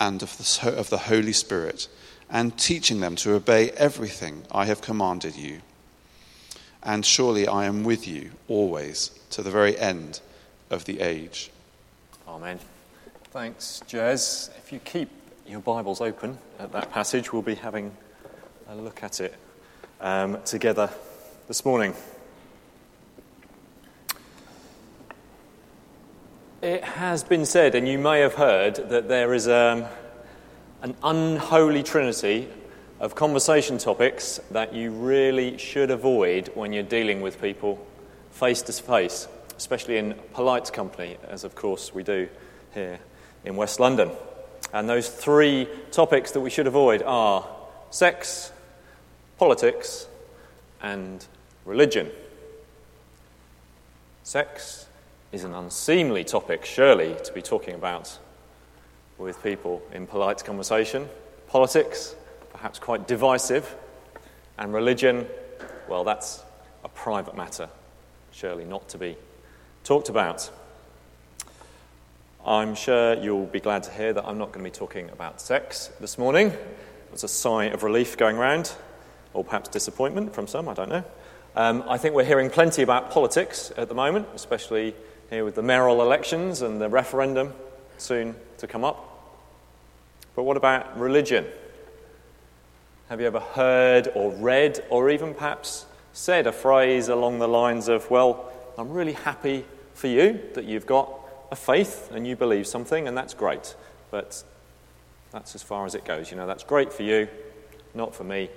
and of the, of the Holy Spirit and teaching them to obey everything I have commanded you. And surely I am with you always to the very end of the age. Amen. Thanks, Jez. If you keep your Bibles open at that passage, we'll be having a look at it um, together this morning. It has been said, and you may have heard, that there is um, an unholy trinity of conversation topics that you really should avoid when you're dealing with people face to face, especially in polite company, as of course we do here in West London. And those three topics that we should avoid are sex, politics, and religion. Sex is an unseemly topic, surely, to be talking about with people in polite conversation. Politics, perhaps quite divisive. And religion, well, that's a private matter, surely not to be talked about. I'm sure you'll be glad to hear that I'm not going to be talking about sex this morning. There's a sigh of relief going round, or perhaps disappointment from some, I don't know. Um, I think we're hearing plenty about politics at the moment, especially here with the mayoral elections and the referendum soon to come up. But what about religion? Have you ever heard or read or even perhaps said a phrase along the lines of, Well, I'm really happy for you that you've got a faith and you believe something, and that's great. But that's as far as it goes. You know, that's great for you, not for me.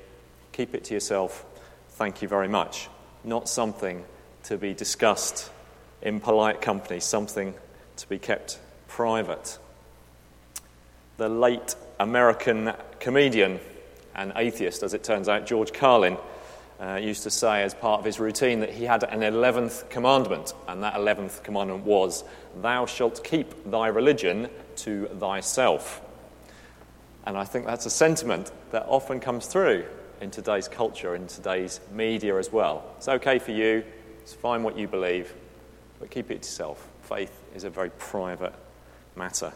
Keep it to yourself. Thank you very much. Not something to be discussed in polite company, something to be kept private the late American comedian and atheist, as it turns out, George Carlin, uh, used to say as part of his routine that he had an 11th commandment, and that 11th commandment was, Thou shalt keep thy religion to thyself. And I think that's a sentiment that often comes through in today's culture, in today's media as well. It's okay for you, it's fine what you believe, but keep it to yourself. Faith is a very private matter.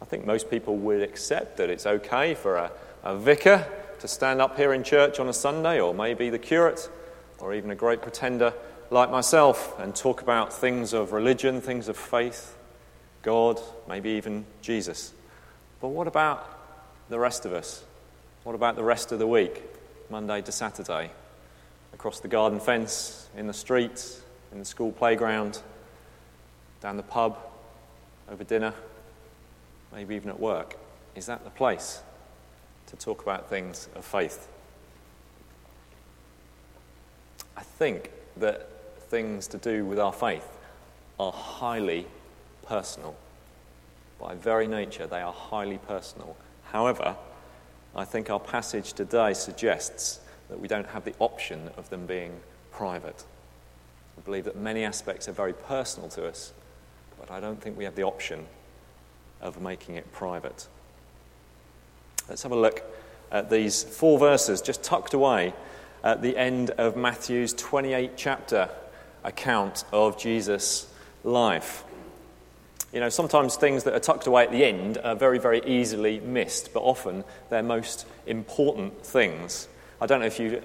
I think most people would accept that it's okay for a, a vicar to stand up here in church on a Sunday, or maybe the curate, or even a great pretender like myself, and talk about things of religion, things of faith, God, maybe even Jesus. But what about the rest of us? What about the rest of the week, Monday to Saturday? Across the garden fence, in the street, in the school playground, down the pub, over dinner? maybe even at work, is that the place to talk about things of faith? I think that things to do with our faith are highly personal. By very nature, they are highly personal. However, I think our passage today suggests that we don't have the option of them being private. I believe that many aspects are very personal to us, but I don't think we have the option of making it private. Let's have a look at these four verses just tucked away at the end of Matthew's 28 chapter account of Jesus' life. You know, sometimes things that are tucked away at the end are very, very easily missed, but often they're most important things. I don't know if you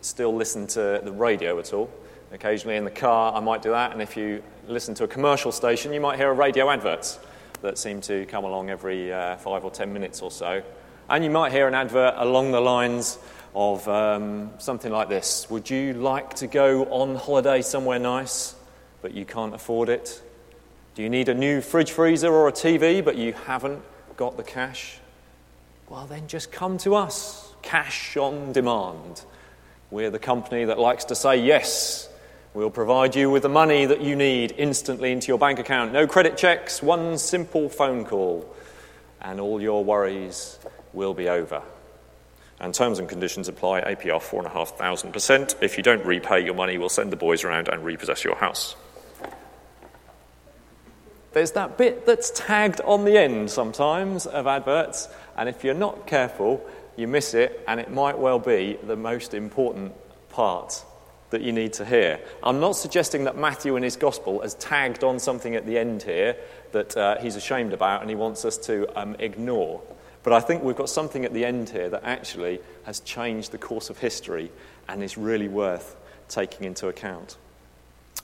still listen to the radio at all. Occasionally in the car, I might do that, and if you listen to a commercial station, you might hear a radio adverts that seem to come along every uh, five or ten minutes or so. And you might hear an advert along the lines of um, something like this Would you like to go on holiday somewhere nice, but you can't afford it? Do you need a new fridge freezer or a TV, but you haven't got the cash? Well, then just come to us. Cash on demand. We're the company that likes to say yes We'll provide you with the money that you need instantly into your bank account. No credit checks, one simple phone call, and all your worries will be over. And terms and conditions apply APR 4.5%. If you don't repay your money, we'll send the boys around and repossess your house. There's that bit that's tagged on the end sometimes of adverts, and if you're not careful, you miss it, and it might well be the most important part that you need to hear. I'm not suggesting that Matthew in his gospel has tagged on something at the end here that uh, he's ashamed about and he wants us to um, ignore. But I think we've got something at the end here that actually has changed the course of history and is really worth taking into account.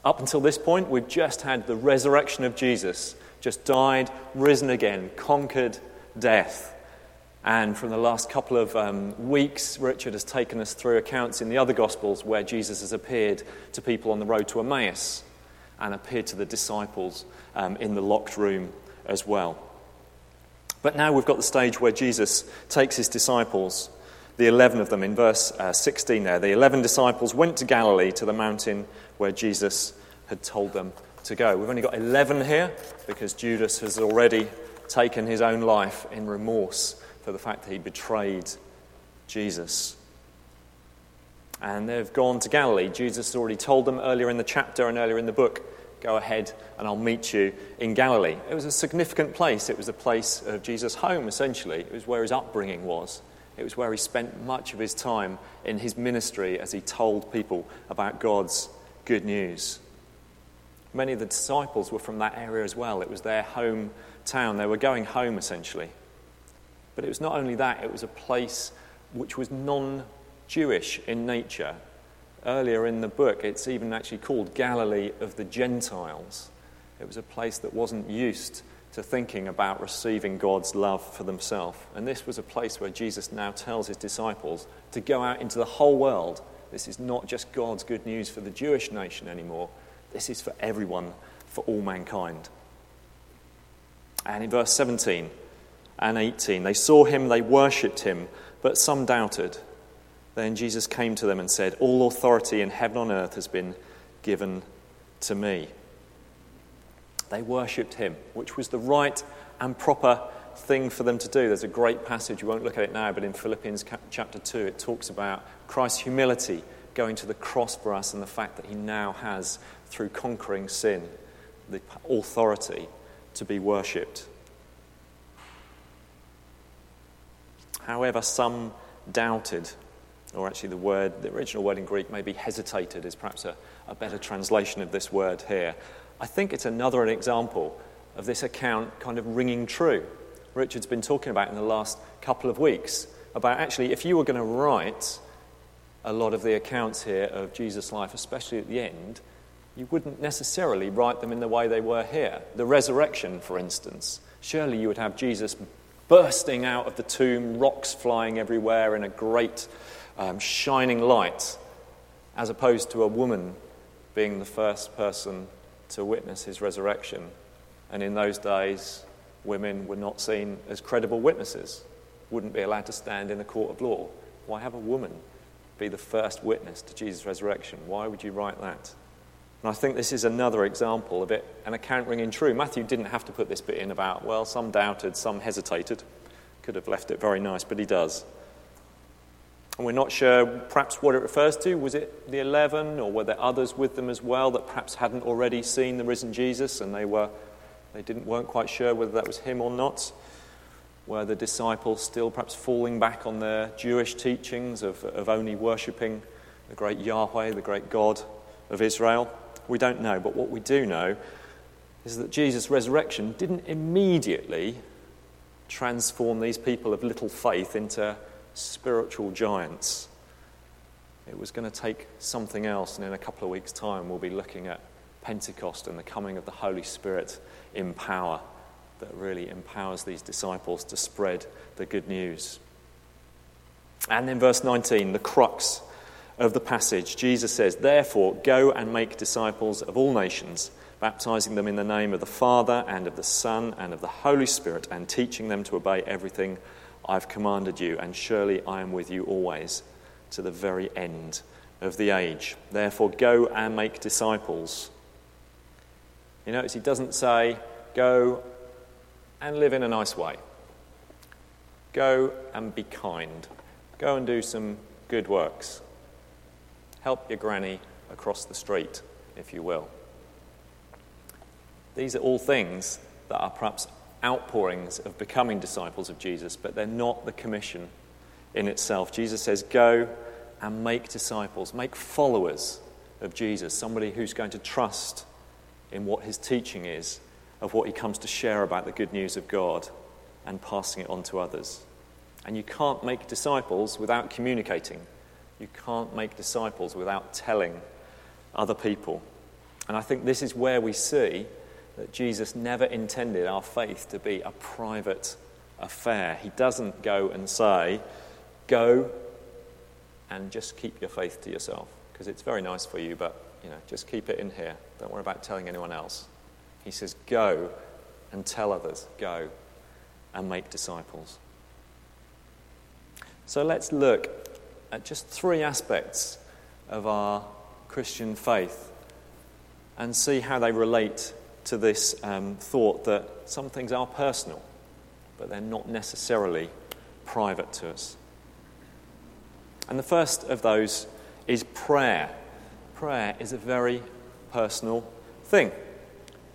Up until this point, we've just had the resurrection of Jesus, just died, risen again, conquered death. And from the last couple of um, weeks, Richard has taken us through accounts in the other Gospels where Jesus has appeared to people on the road to Emmaus and appeared to the disciples um, in the locked room as well. But now we've got the stage where Jesus takes his disciples, the 11 of them, in verse uh, 16 there. The 11 disciples went to Galilee to the mountain where Jesus had told them to go. We've only got 11 here because Judas has already taken his own life in remorse for the fact that he betrayed Jesus. And they've gone to Galilee. Jesus has already told them earlier in the chapter and earlier in the book go ahead and I'll meet you in Galilee. It was a significant place. It was the place of Jesus' home, essentially. It was where his upbringing was. It was where he spent much of his time in his ministry as he told people about God's good news. Many of the disciples were from that area as well. It was their hometown. They were going home, essentially. But it was not only that, it was a place which was non Jewish in nature. Earlier in the book, it's even actually called Galilee of the Gentiles. It was a place that wasn't used to thinking about receiving God's love for themselves. And this was a place where Jesus now tells his disciples to go out into the whole world. This is not just God's good news for the Jewish nation anymore, this is for everyone, for all mankind. And in verse 17, and 18. They saw him, they worshipped him, but some doubted. Then Jesus came to them and said, All authority in heaven and on earth has been given to me. They worshipped him, which was the right and proper thing for them to do. There's a great passage, we won't look at it now, but in Philippians chapter 2, it talks about Christ's humility going to the cross for us and the fact that he now has, through conquering sin, the authority to be worshipped. However, some doubted, or actually the word, the original word in Greek, maybe hesitated, is perhaps a, a better translation of this word here. I think it's another example of this account kind of ringing true. Richard's been talking about in the last couple of weeks about actually if you were going to write a lot of the accounts here of Jesus' life, especially at the end, you wouldn't necessarily write them in the way they were here. The resurrection, for instance. Surely you would have Jesus bursting out of the tomb, rocks flying everywhere in a great um, shining light, as opposed to a woman being the first person to witness his resurrection. And in those days, women were not seen as credible witnesses, wouldn't be allowed to stand in the court of law. Why have a woman be the first witness to Jesus' resurrection? Why would you write that? And I think this is another example of it, an account ringing true. Matthew didn't have to put this bit in about, well, some doubted, some hesitated. Could have left it very nice, but he does. And we're not sure perhaps what it refers to. Was it the 11, or were there others with them as well that perhaps hadn't already seen the risen Jesus and they, were, they didn't, weren't quite sure whether that was him or not? Were the disciples still perhaps falling back on their Jewish teachings of, of only worshipping the great Yahweh, the great God of Israel? We don't know, but what we do know is that Jesus' resurrection didn't immediately transform these people of little faith into spiritual giants. It was going to take something else, and in a couple of weeks' time, we'll be looking at Pentecost and the coming of the Holy Spirit in power that really empowers these disciples to spread the good news. And in verse 19, the crux of the passage, Jesus says, Therefore, go and make disciples of all nations, baptizing them in the name of the Father and of the Son and of the Holy Spirit, and teaching them to obey everything I've commanded you. And surely I am with you always to the very end of the age. Therefore, go and make disciples. You notice he doesn't say, go and live in a nice way. Go and be kind. Go and do some good works. Help your granny across the street, if you will. These are all things that are perhaps outpourings of becoming disciples of Jesus, but they're not the commission in itself. Jesus says, Go and make disciples, make followers of Jesus, somebody who's going to trust in what his teaching is, of what he comes to share about the good news of God and passing it on to others. And you can't make disciples without communicating. You can't make disciples without telling other people. And I think this is where we see that Jesus never intended our faith to be a private affair. He doesn't go and say, Go and just keep your faith to yourself, because it's very nice for you, but you know, just keep it in here. Don't worry about telling anyone else. He says, Go and tell others. Go and make disciples. So let's look at just three aspects of our Christian faith and see how they relate to this um, thought that some things are personal, but they're not necessarily private to us. And the first of those is prayer. Prayer is a very personal thing.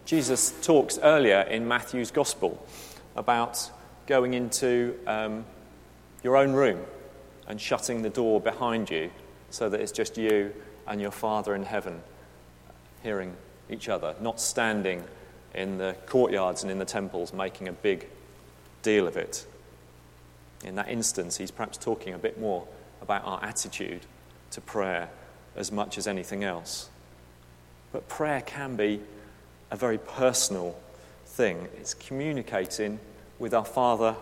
Jesus talks earlier in Matthew's Gospel about going into um, your own room and shutting the door behind you so that it's just you and your Father in heaven hearing each other, not standing in the courtyards and in the temples making a big deal of it. In that instance, he's perhaps talking a bit more about our attitude to prayer as much as anything else. But prayer can be a very personal thing. It's communicating with our Father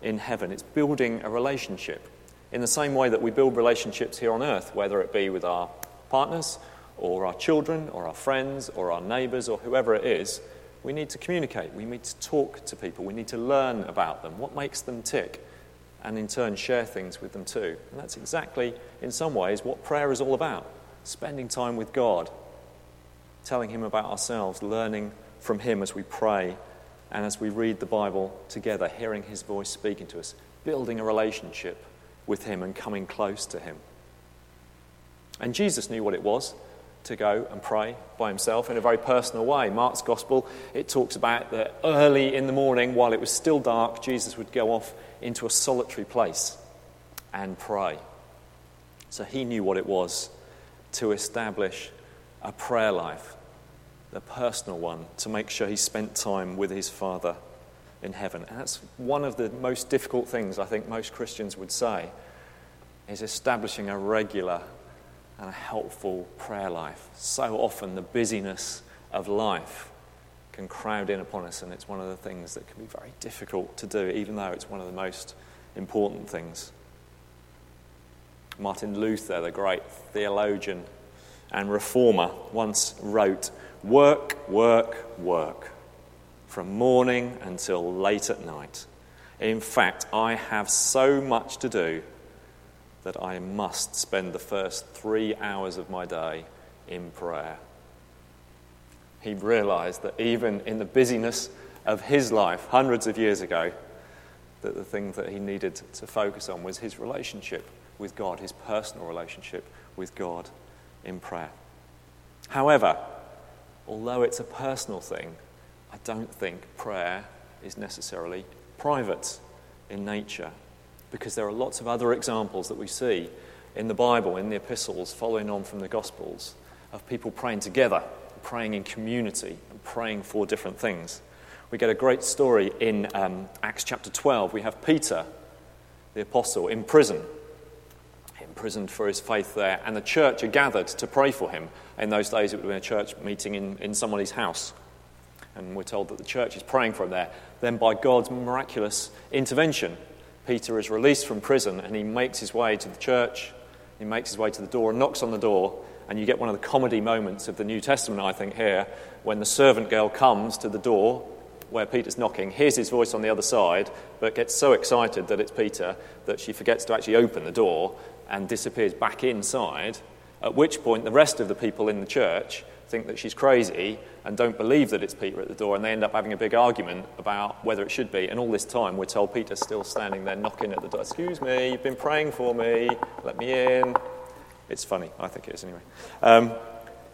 in heaven, it's building a relationship in the same way that we build relationships here on earth, whether it be with our partners or our children or our friends or our neighbours or whoever it is. We need to communicate. We need to talk to people. We need to learn about them, what makes them tick, and in turn share things with them too. And that's exactly, in some ways, what prayer is all about spending time with God, telling Him about ourselves, learning from Him as we pray and as we read the Bible together, hearing His voice speaking to us, building a relationship with Him and coming close to Him. And Jesus knew what it was to go and pray by himself in a very personal way. Mark's gospel, it talks about that early in the morning, while it was still dark, Jesus would go off into a solitary place and pray. So he knew what it was to establish a prayer life, a personal one, to make sure he spent time with his Father in heaven. And that's one of the most difficult things I think most Christians would say is establishing a regular and a helpful prayer life. So often the busyness of life can crowd in upon us, and it's one of the things that can be very difficult to do, even though it's one of the most important things. Martin Luther, the great theologian and reformer, once wrote, Work, work, work, from morning until late at night. In fact, I have so much to do that I must spend the first three hours of my day in prayer he realized that even in the busyness of his life, hundreds of years ago, that the thing that he needed to focus on was his relationship with God, his personal relationship with God in prayer. However, although it's a personal thing, I don't think prayer is necessarily private in nature because there are lots of other examples that we see in the Bible, in the epistles, following on from the Gospels, of people praying together praying in community and praying for different things. We get a great story in um, Acts chapter 12. We have Peter, the apostle, in prison, imprisoned for his faith there, and the church are gathered to pray for him. In those days, it would have been a church meeting in, in somebody's house. And we're told that the church is praying for him there. Then, by God's miraculous intervention, Peter is released from prison and he makes his way to the church. He makes his way to the door and knocks on the door and you get one of the comedy moments of the New Testament, I think, here, when the servant girl comes to the door where Peter's knocking, hears his voice on the other side, but gets so excited that it's Peter that she forgets to actually open the door and disappears back inside. At which point, the rest of the people in the church think that she's crazy and don't believe that it's Peter at the door, and they end up having a big argument about whether it should be. And all this time, we're told Peter's still standing there knocking at the door. Excuse me, you've been praying for me, let me in. It's funny, I think it is anyway. Um,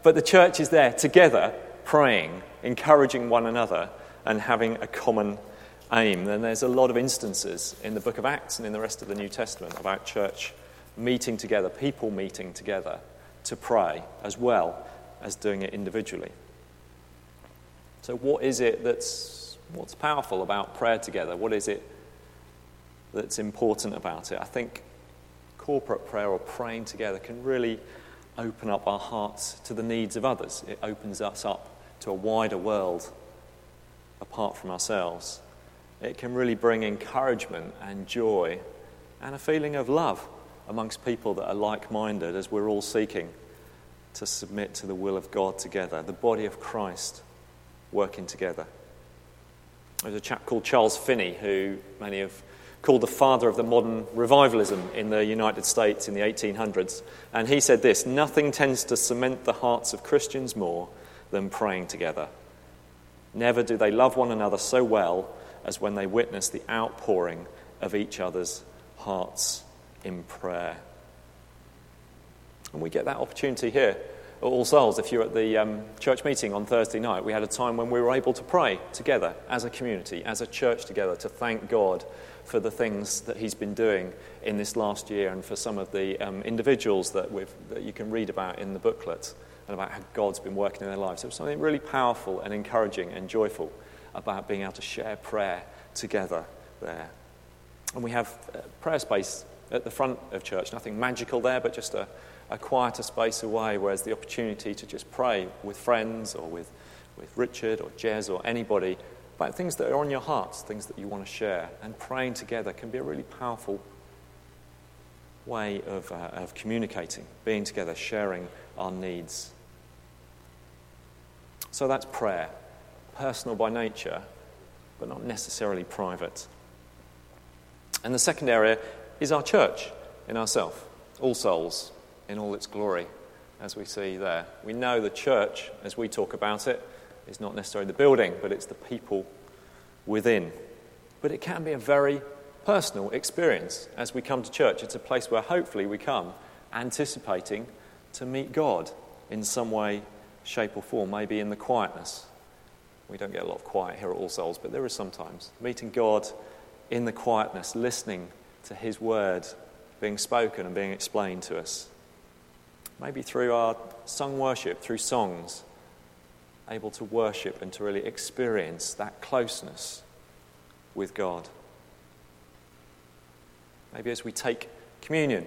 but the church is there together, praying, encouraging one another, and having a common aim. And there's a lot of instances in the book of Acts and in the rest of the New Testament about church meeting together, people meeting together to pray as well as doing it individually. So, what is it that's what's powerful about prayer together? What is it that's important about it? I think corporate prayer or praying together can really open up our hearts to the needs of others. It opens us up to a wider world apart from ourselves. It can really bring encouragement and joy and a feeling of love amongst people that are like minded as we're all seeking to submit to the will of God together, the body of Christ working together. There's a chap called Charles Finney, who many have called the father of the modern revivalism in the United States in the 1800s. And he said this Nothing tends to cement the hearts of Christians more than praying together. Never do they love one another so well as when they witness the outpouring of each other's hearts in prayer. And we get that opportunity here at All Souls. If you're at the um, church meeting on Thursday night, we had a time when we were able to pray together as a community, as a church together, to thank God for the things that He's been doing in this last year and for some of the um, individuals that, that you can read about in the booklet and about how God's been working in their lives. There was something really powerful and encouraging and joyful about being able to share prayer together there. And we have prayer space at the front of church, nothing magical there, but just a, a quieter space away where there's the opportunity to just pray with friends or with, with Richard or Jez or anybody about things that are on your hearts, things that you want to share. And praying together can be a really powerful way of, uh, of communicating, being together, sharing our needs. So that's prayer, personal by nature, but not necessarily private. And the second area is our church in ourself, all souls in all its glory, as we see there. We know the church, as we talk about it, is not necessarily the building, but it's the people within. But it can be a very personal experience as we come to church. It's a place where hopefully we come anticipating to meet God in some way, shape, or form, maybe in the quietness. We don't get a lot of quiet here at All Souls, but there is sometimes. Meeting God in the quietness, listening to His word being spoken and being explained to us. Maybe through our sung worship, through songs, able to worship and to really experience that closeness with God. Maybe as we take communion,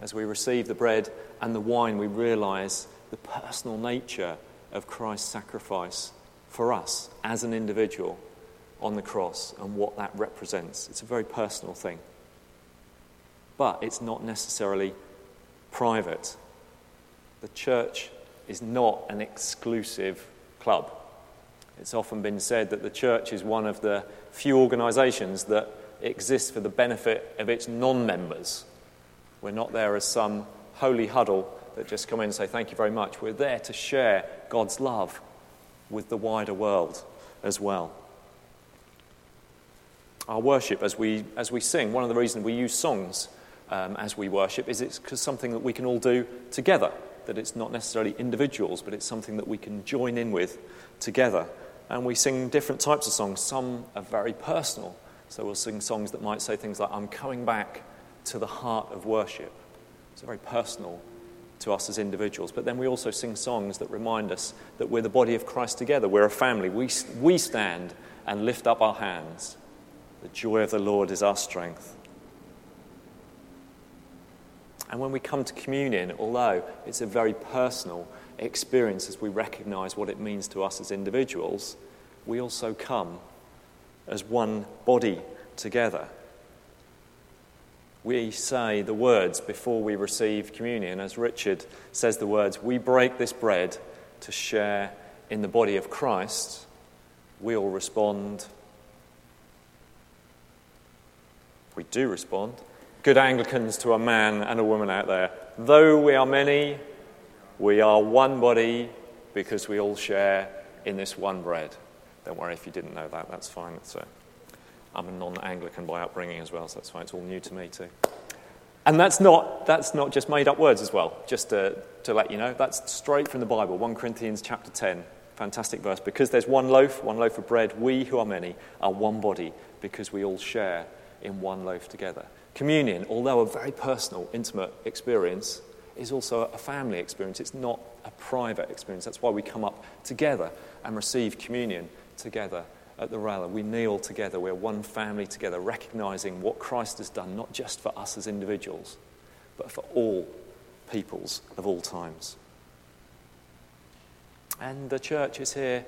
as we receive the bread and the wine, we realize the personal nature of Christ's sacrifice for us as an individual on the cross and what that represents. It's a very personal thing. But it's not necessarily private. The church is not an exclusive club. It's often been said that the church is one of the few organisations that exists for the benefit of its non members. We're not there as some holy huddle that just come in and say, Thank you very much. We're there to share God's love with the wider world as well. Our worship, as we, as we sing, one of the reasons we use songs um, as we worship is it's something that we can all do together, that it's not necessarily individuals, but it's something that we can join in with together. And we sing different types of songs. Some are very personal. So we'll sing songs that might say things like, I'm coming back to the heart of worship. It's very personal to us as individuals. But then we also sing songs that remind us that we're the body of Christ together. We're a family. We, we stand and lift up our hands. The joy of the Lord is our strength. And when we come to communion, although it's a very personal experience as we recognize what it means to us as individuals, we also come as one body together we say the words before we receive communion. As Richard says the words, we break this bread to share in the body of Christ. We all respond. We do respond. Good Anglicans to a man and a woman out there. Though we are many, we are one body because we all share in this one bread. Don't worry if you didn't know that, that's fine. That's a, I'm a non Anglican by upbringing as well, so that's fine. It's all new to me too. And that's not, that's not just made up words as well, just to, to let you know. That's straight from the Bible, 1 Corinthians chapter 10. Fantastic verse. Because there's one loaf, one loaf of bread, we who are many are one body because we all share in one loaf together. Communion, although a very personal, intimate experience, is also a family experience. It's not a private experience. That's why we come up together and receive communion together at the rail. We kneel together. We're one family together, recognizing what Christ has done, not just for us as individuals, but for all peoples of all times. And the church is here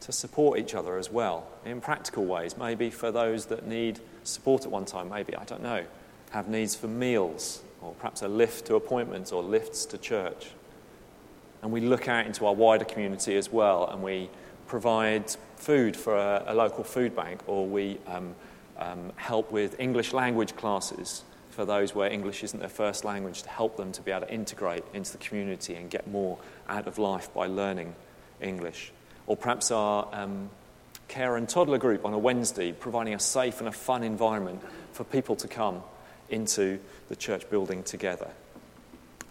to support each other as well in practical ways. Maybe for those that need support at one time, maybe, I don't know, have needs for meals or perhaps a lift to appointments or lifts to church. And we look out into our wider community as well and we provide food for a, a local food bank or we um, um, help with English language classes for those where English isn't their first language to help them to be able to integrate into the community and get more out of life by learning English. Or perhaps our um, care and toddler group on a Wednesday, providing a safe and a fun environment for people to come into the church building together.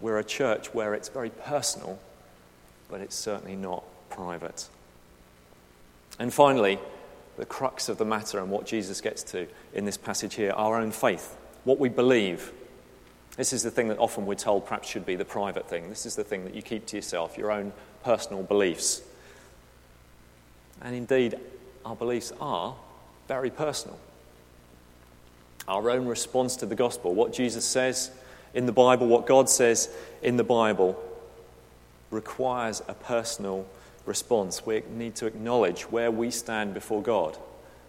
We're a church where it's very personal, but it's certainly not private. And finally, the crux of the matter and what Jesus gets to in this passage here our own faith, what we believe. This is the thing that often we're told perhaps should be the private thing. This is the thing that you keep to yourself, your own personal beliefs. And indeed, our beliefs are very personal. Our own response to the gospel, what Jesus says in the Bible, what God says in the Bible, requires a personal response. We need to acknowledge where we stand before God,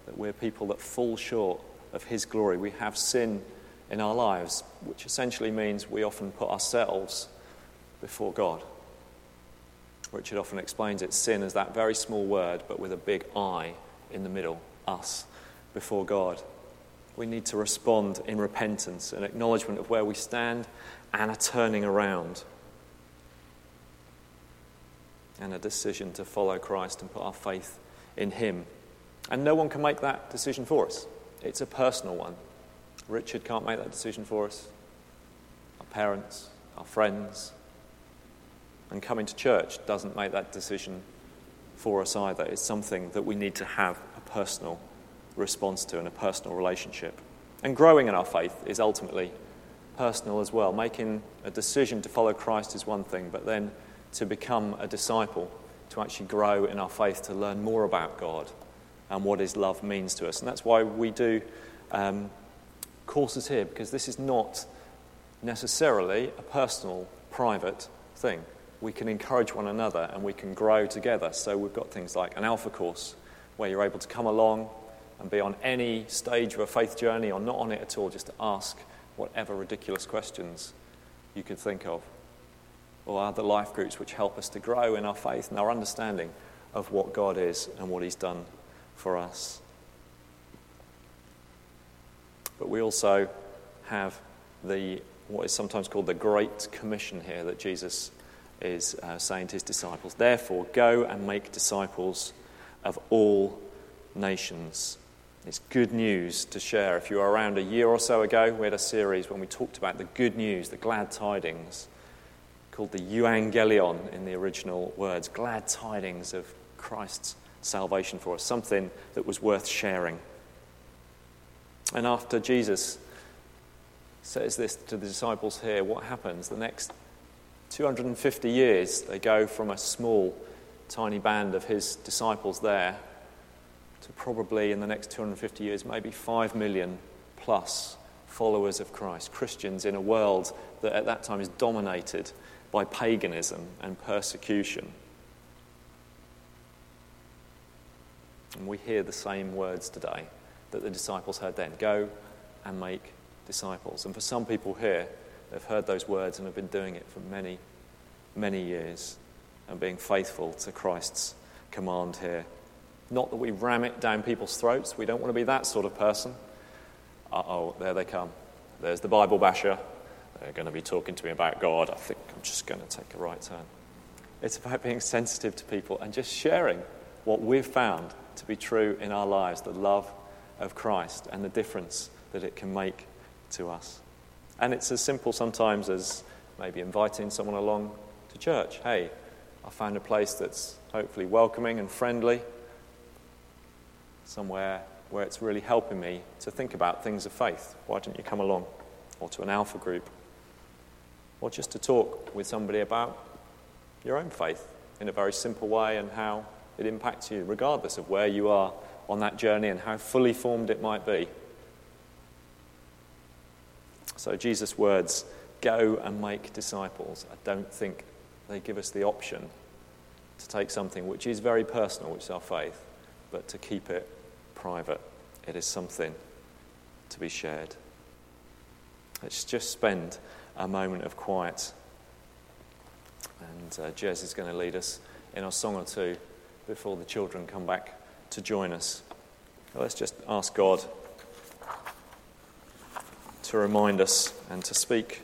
that we're people that fall short of His glory. We have sin in our lives, which essentially means we often put ourselves before God. Richard often explains it sin as that very small word, but with a big I in the middle, us, before God. We need to respond in repentance and acknowledgement of where we stand and a turning around. And a decision to follow Christ and put our faith in Him. And no one can make that decision for us. It's a personal one. Richard can't make that decision for us. Our parents, our friends, and coming to church doesn't make that decision for us either. It's something that we need to have a personal response to and a personal relationship. And growing in our faith is ultimately personal as well. Making a decision to follow Christ is one thing, but then to become a disciple, to actually grow in our faith, to learn more about God and what His love means to us. And that's why we do um, courses here, because this is not necessarily a personal, private thing we can encourage one another and we can grow together. So we've got things like an alpha course where you're able to come along and be on any stage of a faith journey or not on it at all, just to ask whatever ridiculous questions you could think of. Or other life groups which help us to grow in our faith and our understanding of what God is and what He's done for us. But we also have the what is sometimes called the Great Commission here that Jesus is uh, saying to his disciples, Therefore, go and make disciples of all nations. It's good news to share. If you were around a year or so ago, we had a series when we talked about the good news, the glad tidings, called the Euangelion in the original words glad tidings of Christ's salvation for us, something that was worth sharing. And after Jesus says this to the disciples here, what happens? The next 250 years, they go from a small, tiny band of his disciples there to probably in the next 250 years, maybe 5 million plus followers of Christ, Christians in a world that at that time is dominated by paganism and persecution. And we hear the same words today that the disciples heard then go and make disciples. And for some people here, They've heard those words and have been doing it for many, many years and being faithful to Christ's command here. Not that we ram it down people's throats. We don't want to be that sort of person. Uh oh, there they come. there's the Bible basher. They're going to be talking to me about God. I think I'm just going to take a right turn. It's about being sensitive to people and just sharing what we've found to be true in our lives the love of Christ and the difference that it can make to us. And it's as simple sometimes as maybe inviting someone along to church. Hey, I found a place that's hopefully welcoming and friendly, somewhere where it's really helping me to think about things of faith. Why don't you come along? Or to an alpha group. Or just to talk with somebody about your own faith in a very simple way and how it impacts you, regardless of where you are on that journey and how fully formed it might be. So, Jesus' words, go and make disciples, I don't think they give us the option to take something which is very personal, which is our faith, but to keep it private. It is something to be shared. Let's just spend a moment of quiet. And uh, Jez is going to lead us in a song or two before the children come back to join us. Let's just ask God to remind us and to speak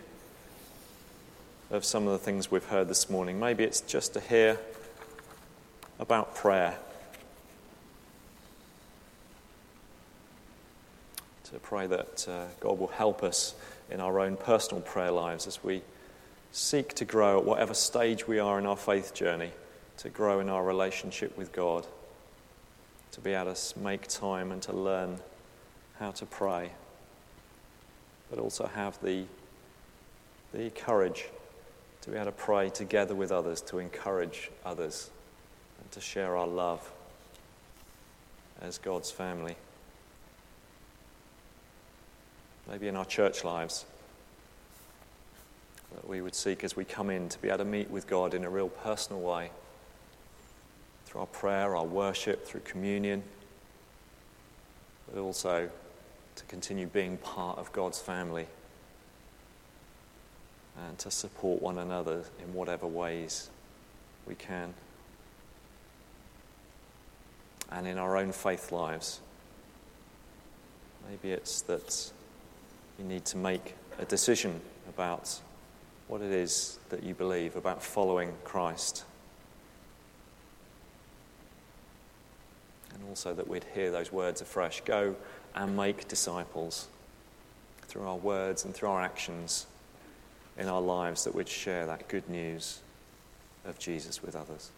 of some of the things we've heard this morning. Maybe it's just to hear about prayer, to pray that uh, God will help us in our own personal prayer lives as we seek to grow at whatever stage we are in our faith journey, to grow in our relationship with God, to be able to make time and to learn how to pray, but also have the, the courage to be able to pray together with others, to encourage others, and to share our love as God's family. Maybe in our church lives, that we would seek as we come in to be able to meet with God in a real personal way through our prayer, our worship, through communion, but also to continue being part of God's family and to support one another in whatever ways we can. And in our own faith lives, maybe it's that you need to make a decision about what it is that you believe about following Christ. And also that we'd hear those words afresh go and make disciples through our words and through our actions in our lives that we'd share that good news of Jesus with others.